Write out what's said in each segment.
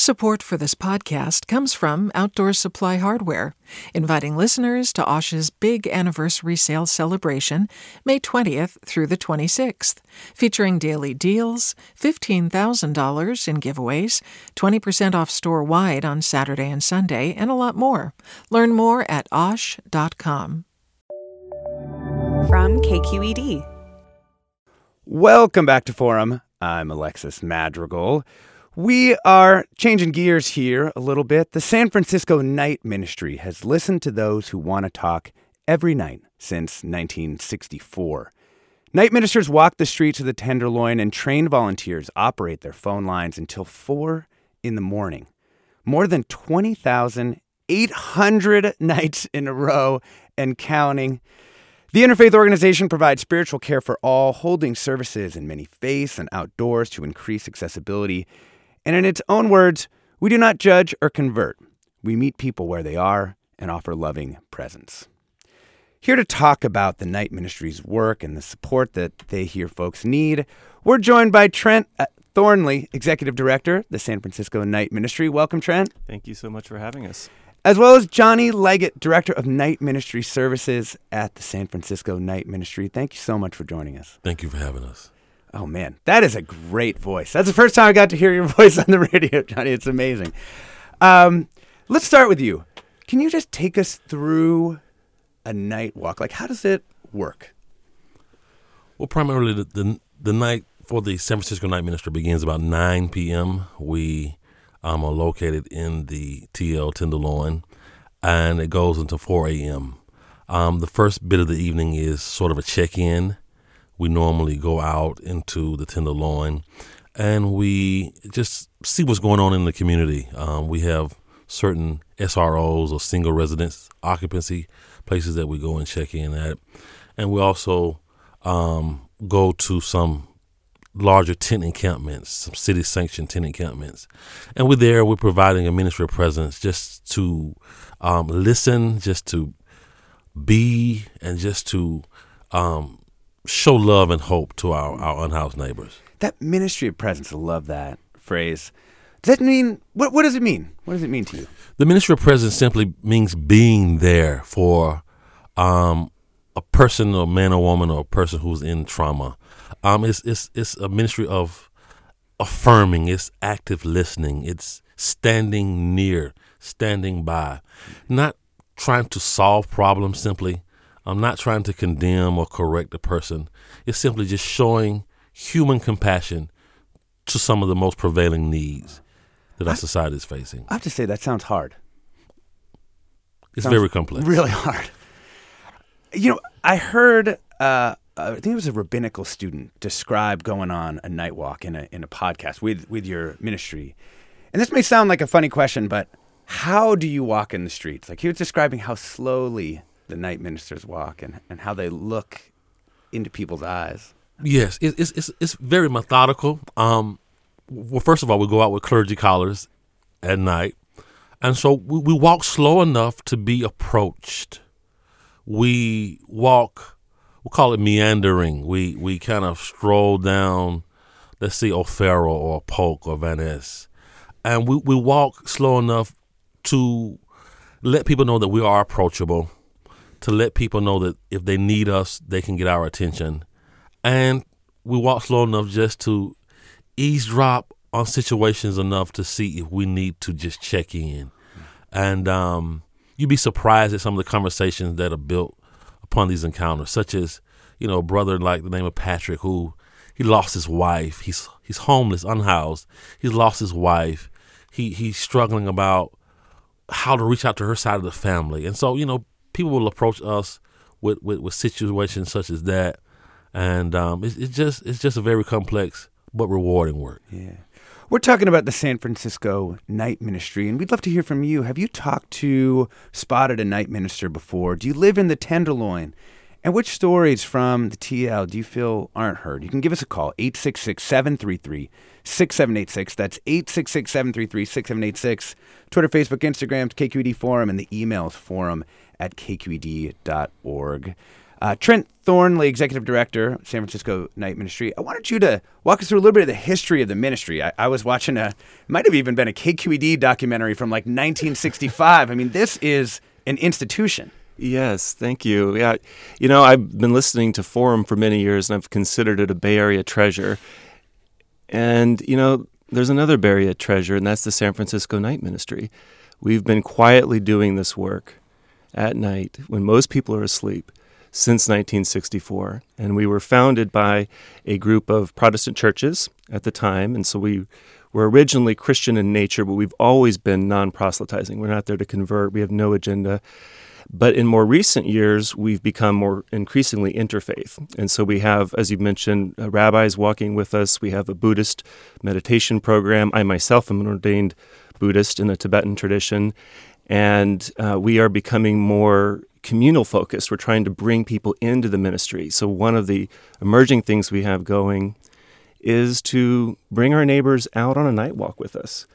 Support for this podcast comes from Outdoor Supply Hardware, inviting listeners to Osh's big anniversary sale celebration, May 20th through the 26th, featuring daily deals, $15,000 in giveaways, 20% off store wide on Saturday and Sunday, and a lot more. Learn more at osh.com. From KQED. Welcome back to Forum. I'm Alexis Madrigal. We are changing gears here a little bit. The San Francisco Night Ministry has listened to those who want to talk every night since 1964. Night ministers walk the streets of the Tenderloin and trained volunteers operate their phone lines until 4 in the morning. More than 20,800 nights in a row and counting. The Interfaith Organization provides spiritual care for all, holding services in many faiths and outdoors to increase accessibility. And in its own words, we do not judge or convert. We meet people where they are and offer loving presence. Here to talk about the night ministry's work and the support that they hear folks need, we're joined by Trent uh, Thornley, Executive Director, the San Francisco Night Ministry. Welcome, Trent. Thank you so much for having us. As well as Johnny Leggett, Director of Night Ministry Services at the San Francisco Night Ministry. Thank you so much for joining us. Thank you for having us. Oh man, that is a great voice. That's the first time I got to hear your voice on the radio, Johnny. It's amazing. Um, let's start with you. Can you just take us through a night walk? Like, how does it work? Well, primarily the, the, the night for the San Francisco Night Minister begins about 9 p.m. We um, are located in the TL Tenderloin, and it goes until 4 a.m. Um, the first bit of the evening is sort of a check in we normally go out into the Tenderloin and we just see what's going on in the community. Um, we have certain SROs or single residence occupancy places that we go and check in at. And we also um, go to some larger tent encampments, some city sanctioned tent encampments. And we're there, we're providing a ministry presence just to um, listen, just to be, and just to um, show love and hope to our, our unhoused neighbors. That ministry of presence, I love that phrase. Does that mean what? What does it mean? What does it mean to you? The ministry of presence simply means being there for um, a person, or man or woman, or a person who's in trauma. Um, it's it's it's a ministry of affirming. It's active listening. It's standing near, standing by, not trying to solve problems simply, I'm not trying to condemn or correct a person. It's simply just showing human compassion to some of the most prevailing needs that our I, society is facing. I have to say that sounds hard. It's sounds very complex. Really hard. You know, I heard uh, I think it was a rabbinical student describe going on a night walk in a in a podcast with with your ministry. And this may sound like a funny question, but how do you walk in the streets? Like he was describing how slowly the night ministers walk and, and how they look into people's eyes. Yes, it, it's it's it's very methodical. Um, well, first of all, we go out with clergy collars at night, and so we, we walk slow enough to be approached. We walk, we call it meandering. We we kind of stroll down, let's see, O'Farrell or Polk or Ness, and we we walk slow enough to let people know that we are approachable to let people know that if they need us, they can get our attention. And we walk slow enough just to eavesdrop on situations enough to see if we need to just check in. And um, you'd be surprised at some of the conversations that are built upon these encounters, such as, you know, a brother like the name of Patrick who he lost his wife. He's he's homeless, unhoused. He's lost his wife. He he's struggling about how to reach out to her side of the family. And so, you know, people will approach us with, with, with situations such as that, and um, it's, it's just it's just a very complex but rewarding work. Yeah. We're talking about the San Francisco Night Ministry, and we'd love to hear from you. Have you talked to, spotted a night minister before? Do you live in the Tenderloin? And which stories from the TL do you feel aren't heard? You can give us a call, 866 733 6786. That's 866 733 6786. Twitter, Facebook, Instagram, KQED Forum, and the emails forum at kqed.org. Uh, Trent Thornley, Executive Director, San Francisco Night Ministry. I wanted you to walk us through a little bit of the history of the ministry. I, I was watching a, might have even been a KQED documentary from like 1965. I mean, this is an institution. Yes, thank you. Yeah, you know, I've been listening to Forum for many years, and I've considered it a Bay Area treasure. And you know, there's another Bay Area treasure, and that's the San Francisco Night Ministry. We've been quietly doing this work at night when most people are asleep since 1964, and we were founded by a group of Protestant churches at the time, and so we were originally Christian in nature, but we've always been non-proselytizing. We're not there to convert. We have no agenda. But in more recent years, we've become more increasingly interfaith. And so we have, as you mentioned, uh, rabbis walking with us. We have a Buddhist meditation program. I myself am an ordained Buddhist in the Tibetan tradition. And uh, we are becoming more communal focused. We're trying to bring people into the ministry. So, one of the emerging things we have going is to bring our neighbors out on a night walk with us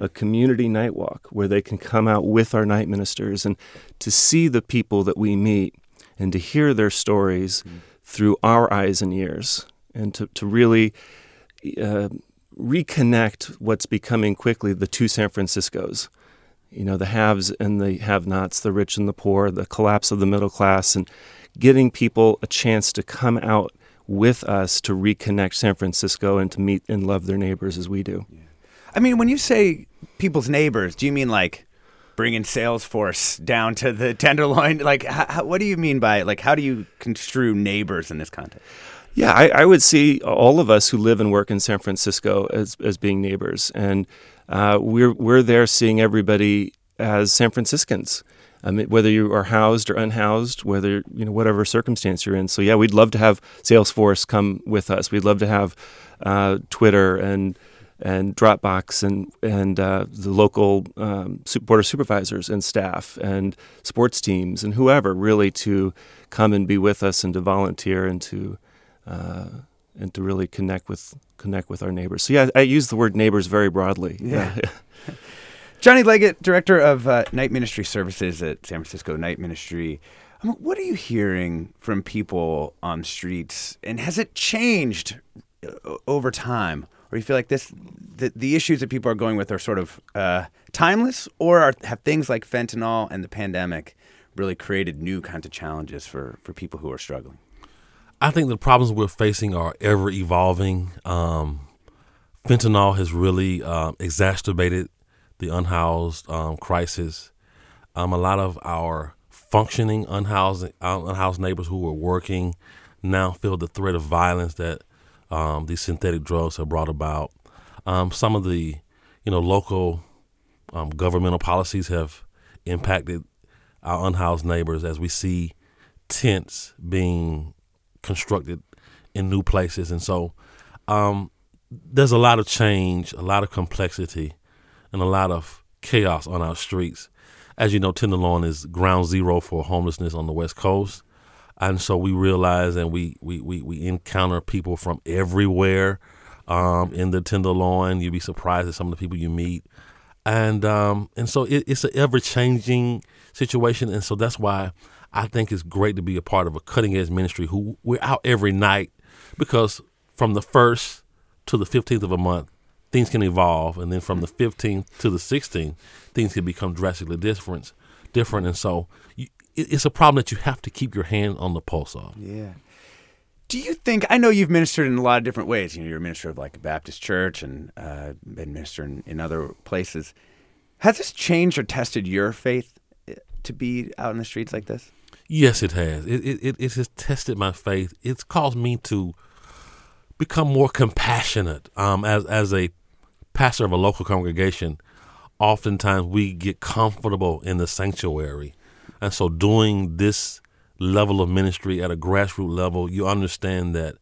a community night walk where they can come out with our night ministers and to see the people that we meet and to hear their stories mm. through our eyes and ears and to, to really uh, reconnect what's becoming quickly the two San Franciscos. You know, the haves and the have nots, the rich and the poor, the collapse of the middle class, and getting people a chance to come out with us to reconnect San Francisco and to meet and love their neighbors as we do. Yeah. I mean, when you say people's neighbors, do you mean like bringing Salesforce down to the Tenderloin? Like, how, what do you mean by like how do you construe neighbors in this context? Yeah, I, I, would see all of us who live and work in San Francisco as as being neighbors, and uh, we're we're there seeing everybody as San Franciscans. I mean, whether you are housed or unhoused, whether you know whatever circumstance you're in. So yeah, we'd love to have Salesforce come with us. We'd love to have uh, Twitter and and Dropbox and and uh, the local um, board of supervisors and staff and sports teams and whoever really to come and be with us and to volunteer and to uh, and to really connect with connect with our neighbors. So yeah, I use the word neighbors very broadly. Yeah. Johnny Leggett, director of uh, Night Ministry Services at San Francisco Night Ministry. I mean, what are you hearing from people on streets, and has it changed uh, over time? or you feel like this the, the issues that people are going with are sort of uh, timeless or are, have things like fentanyl and the pandemic really created new kinds of challenges for, for people who are struggling i think the problems we're facing are ever evolving um, fentanyl has really uh, exacerbated the unhoused um, crisis um, a lot of our functioning unhoused, unhoused neighbors who were working now feel the threat of violence that um, these synthetic drugs have brought about. Um, some of the, you know, local um, governmental policies have impacted our unhoused neighbors as we see tents being constructed in new places, and so um, there's a lot of change, a lot of complexity, and a lot of chaos on our streets. As you know, Tenderloin is ground zero for homelessness on the West Coast and so we realize and we we we, we encounter people from everywhere um, in the tenderloin. You'd be surprised at some of the people you meet, and um, and so it, it's an ever changing situation, and so that's why I think it's great to be a part of a cutting edge ministry. Who we're out every night because from the first to the fifteenth of a month, things can evolve, and then from the fifteenth to the sixteenth, things can become drastically different. Different, and so you, it's a problem that you have to keep your hand on the pulse of. Yeah. Do you think I know you've ministered in a lot of different ways? You know, you're a minister of like a Baptist church and uh, been ministering in other places. Has this changed or tested your faith eh, to be out in the streets like this? Yes, it has. It it it has tested my faith. It's caused me to become more compassionate. Um, as as a pastor of a local congregation, oftentimes we get comfortable in the sanctuary and so, doing this level of ministry at a grassroots level, you understand that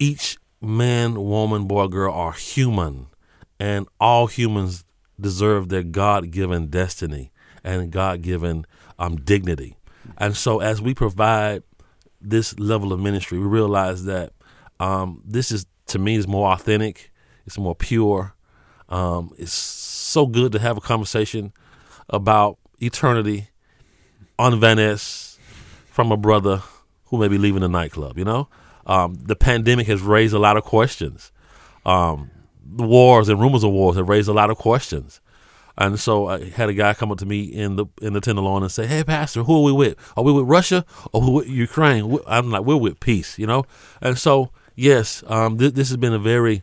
each man, woman, boy, girl are human, and all humans deserve their God given destiny and God given um, dignity. And so, as we provide this level of ministry, we realize that um, this is, to me, is more authentic, it's more pure. Um, it's so good to have a conversation about eternity on Van Ness from a brother who may be leaving the nightclub. You know, um, the pandemic has raised a lot of questions. Um, the wars and rumors of wars have raised a lot of questions. And so I had a guy come up to me in the in the tenderloin and say, "Hey, Pastor, who are we with? Are we with Russia or we with Ukraine?" I'm like, "We're with peace," you know. And so, yes, um, th- this has been a very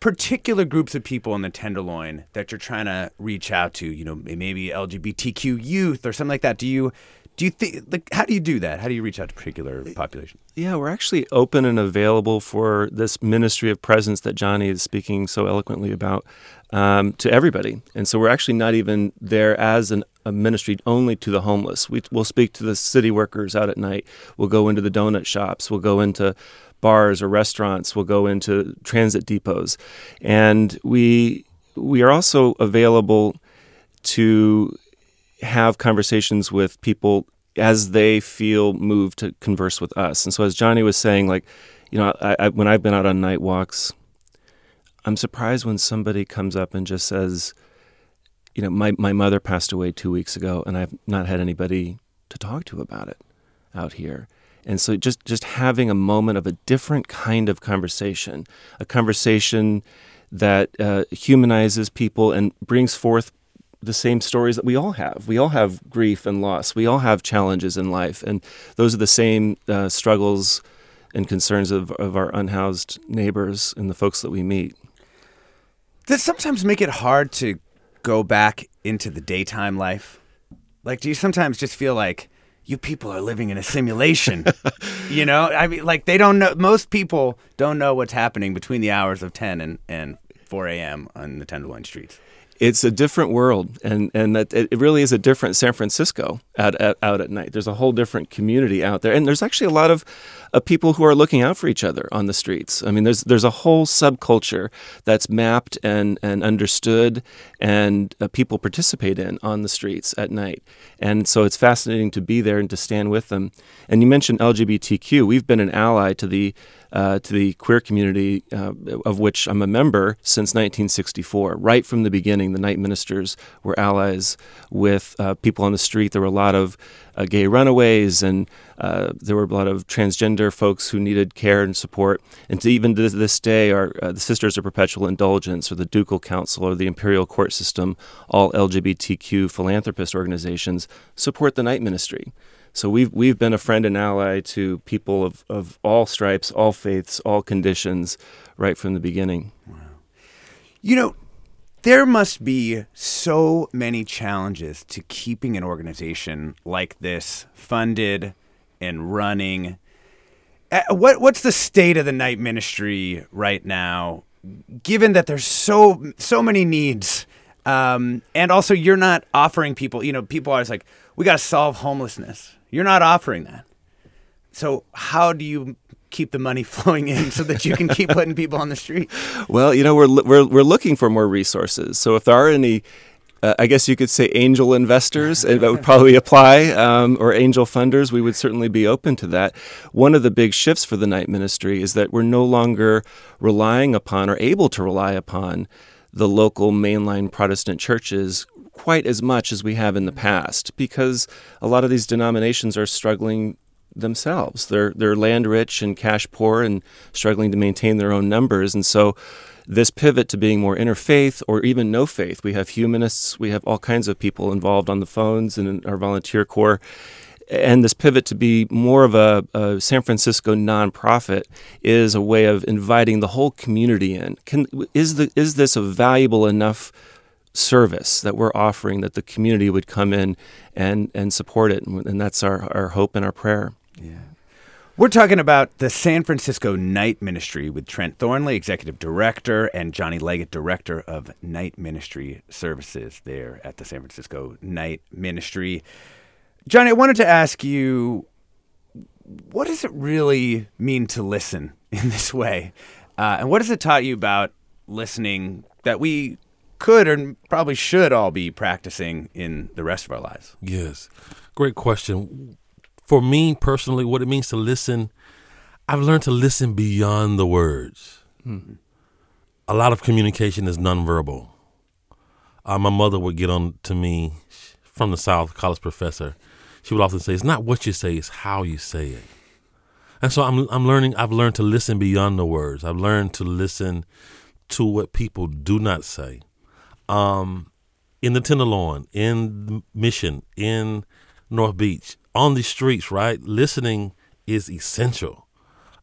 particular groups of people in the Tenderloin that you're trying to reach out to? You know, maybe LGBTQ youth or something like that. Do you do you think like how do you do that? How do you reach out to particular population? Yeah, we're actually open and available for this ministry of presence that Johnny is speaking so eloquently about um, to everybody. And so we're actually not even there as an, a ministry only to the homeless. We, we'll speak to the city workers out at night. We'll go into the donut shops. We'll go into bars or restaurants. We'll go into transit depots, and we we are also available to have conversations with people as they feel moved to converse with us. And so, as Johnny was saying, like, you know, I, I, when I've been out on night walks, I'm surprised when somebody comes up and just says, you know, my, my mother passed away two weeks ago, and I've not had anybody to talk to about it out here. And so just just having a moment of a different kind of conversation, a conversation that uh, humanizes people and brings forth the same stories that we all have. We all have grief and loss. We all have challenges in life, and those are the same uh, struggles and concerns of, of our unhoused neighbors and the folks that we meet. That sometimes make it hard to go back into the daytime life? Like, do you sometimes just feel like you people are living in a simulation. you know, I mean, like they don't know. Most people don't know what's happening between the hours of 10 and, and 4 a.m. on the Tenderloin streets it's a different world, and and that it really is a different San Francisco out, out out at night. There's a whole different community out there, and there's actually a lot of uh, people who are looking out for each other on the streets. I mean, there's there's a whole subculture that's mapped and and understood, and uh, people participate in on the streets at night. And so it's fascinating to be there and to stand with them. And you mentioned LGBTQ. We've been an ally to the uh, to the queer community, uh, of which I'm a member since 1964. Right from the beginning, the night ministers were allies with uh, people on the street. There were a lot of uh, gay runaways, and uh, there were a lot of transgender folks who needed care and support. And to even to this day, our uh, the Sisters of Perpetual Indulgence, or the Ducal Council, or the Imperial Court System, all LGBTQ philanthropist organizations, support the night ministry. So we've we've been a friend and ally to people of, of all stripes, all faiths, all conditions, right from the beginning. Wow. You know, there must be so many challenges to keeping an organization like this funded and running. Uh, what what's the state of the night ministry right now? Given that there's so so many needs, um, and also you're not offering people. You know, people are always like, we got to solve homelessness. You're not offering that. So how do you keep the money flowing in so that you can keep putting people on the street? Well, you know, we're we're we're looking for more resources. So if there are any uh, I guess you could say angel investors that would probably apply, um, or angel funders. We would certainly be open to that. One of the big shifts for the night ministry is that we're no longer relying upon or able to rely upon the local mainline Protestant churches quite as much as we have in the past because a lot of these denominations are struggling themselves. They're they're land rich and cash poor and struggling to maintain their own numbers, and so this pivot to being more interfaith or even no faith. We have humanists, we have all kinds of people involved on the phones and in our volunteer corps. And this pivot to be more of a, a San Francisco nonprofit is a way of inviting the whole community in. Can, is, the, is this a valuable enough service that we're offering that the community would come in and, and support it? And that's our, our hope and our prayer. Yeah. We're talking about the San Francisco Night Ministry with Trent Thornley, Executive Director, and Johnny Leggett, Director of Night Ministry Services there at the San Francisco Night Ministry. Johnny, I wanted to ask you what does it really mean to listen in this way? Uh, and what has it taught you about listening that we could and probably should all be practicing in the rest of our lives? Yes. Great question for me personally, what it means to listen, I've learned to listen beyond the words. Mm-hmm. A lot of communication is nonverbal. Uh, my mother would get on to me from the South, college professor. She would often say, "It's not what you say; it's how you say it." And so I'm I'm learning. I've learned to listen beyond the words. I've learned to listen to what people do not say. Um, in the Tenderloin, in Mission, in North Beach, on the streets, right? Listening is essential.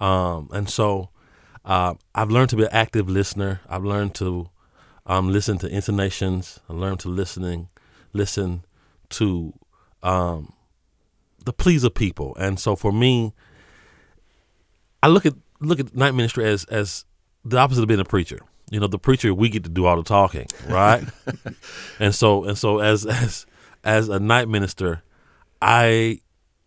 Um, and so uh, I've learned to be an active listener. I've learned to um, listen to intonations. I learned to listening, listen to um, the pleas of people. And so for me, I look at look at night ministry as as the opposite of being a preacher. You know, the preacher we get to do all the talking, right? and so and so as as as a night minister, I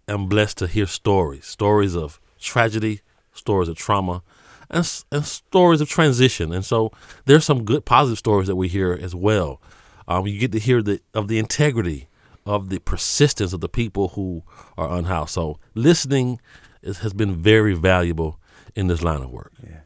am blessed to hear stories, stories of tragedy, stories of trauma, and, and stories of transition. And so there's some good positive stories that we hear as well. Um, you get to hear the of the integrity, of the persistence of the people who are unhoused. So listening is, has been very valuable in this line of work. Yeah.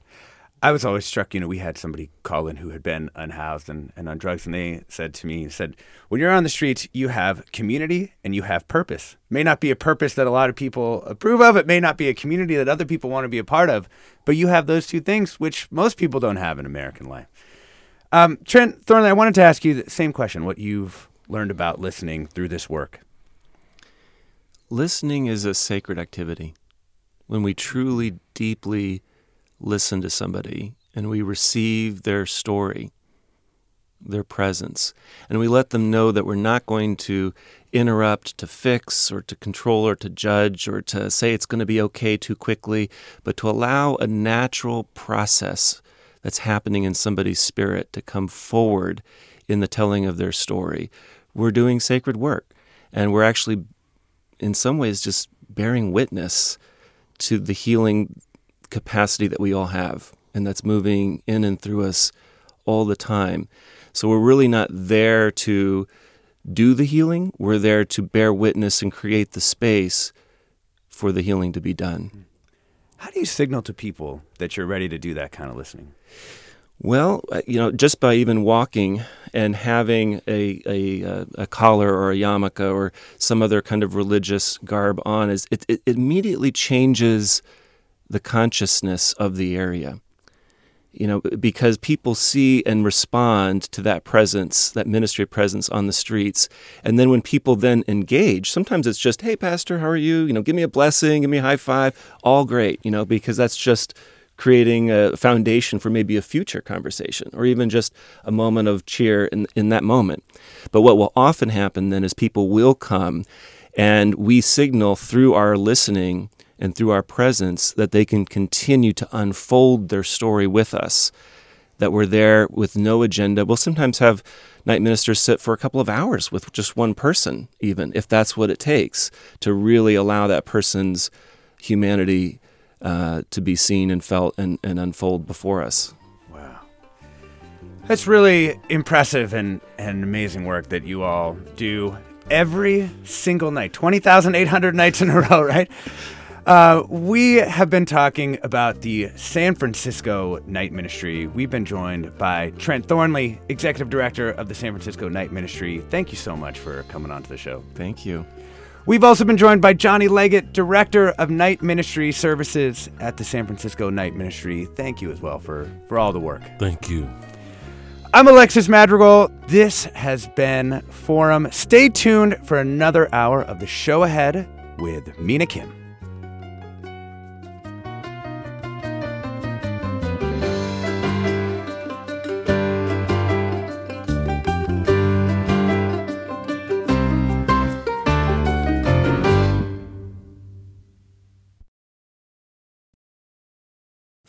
I was always struck, you know, we had somebody call in who had been unhoused and, and on drugs, and they said to me, said, when you're on the streets, you have community and you have purpose. May not be a purpose that a lot of people approve of. It may not be a community that other people want to be a part of, but you have those two things, which most people don't have in American life. Um, Trent Thornley, I wanted to ask you the same question, what you've learned about listening through this work. Listening is a sacred activity. When we truly, deeply listen to somebody and we receive their story, their presence, and we let them know that we're not going to interrupt, to fix, or to control, or to judge, or to say it's going to be okay too quickly, but to allow a natural process that's happening in somebody's spirit to come forward in the telling of their story. We're doing sacred work, and we're actually, in some ways, just bearing witness to the healing capacity that we all have, and that's moving in and through us all the time. So we're really not there to do the healing, we're there to bear witness and create the space for the healing to be done. How do you signal to people that you're ready to do that kind of listening? Well, uh, you know, just by even walking and having a, a, uh, a, collar or a yarmulke or some other kind of religious garb on, is it, it immediately changes the consciousness of the area. You know, because people see and respond to that presence, that ministry presence on the streets. And then when people then engage, sometimes it's just, hey, Pastor, how are you? You know, give me a blessing, give me a high five, all great, you know, because that's just creating a foundation for maybe a future conversation or even just a moment of cheer in, in that moment. But what will often happen then is people will come and we signal through our listening and through our presence that they can continue to unfold their story with us. That we're there with no agenda. We'll sometimes have night ministers sit for a couple of hours with just one person, even if that's what it takes to really allow that person's humanity uh, to be seen and felt and, and unfold before us. Wow. That's really impressive and, and amazing work that you all do every single night 20,800 nights in a row, right? Uh, we have been talking about the San Francisco Night Ministry. We've been joined by Trent Thornley, Executive Director of the San Francisco Night Ministry. Thank you so much for coming on to the show. Thank you. We've also been joined by Johnny Leggett, Director of Night Ministry Services at the San Francisco Night Ministry. Thank you as well for, for all the work. Thank you. I'm Alexis Madrigal. This has been Forum. Stay tuned for another hour of the show ahead with Mina Kim.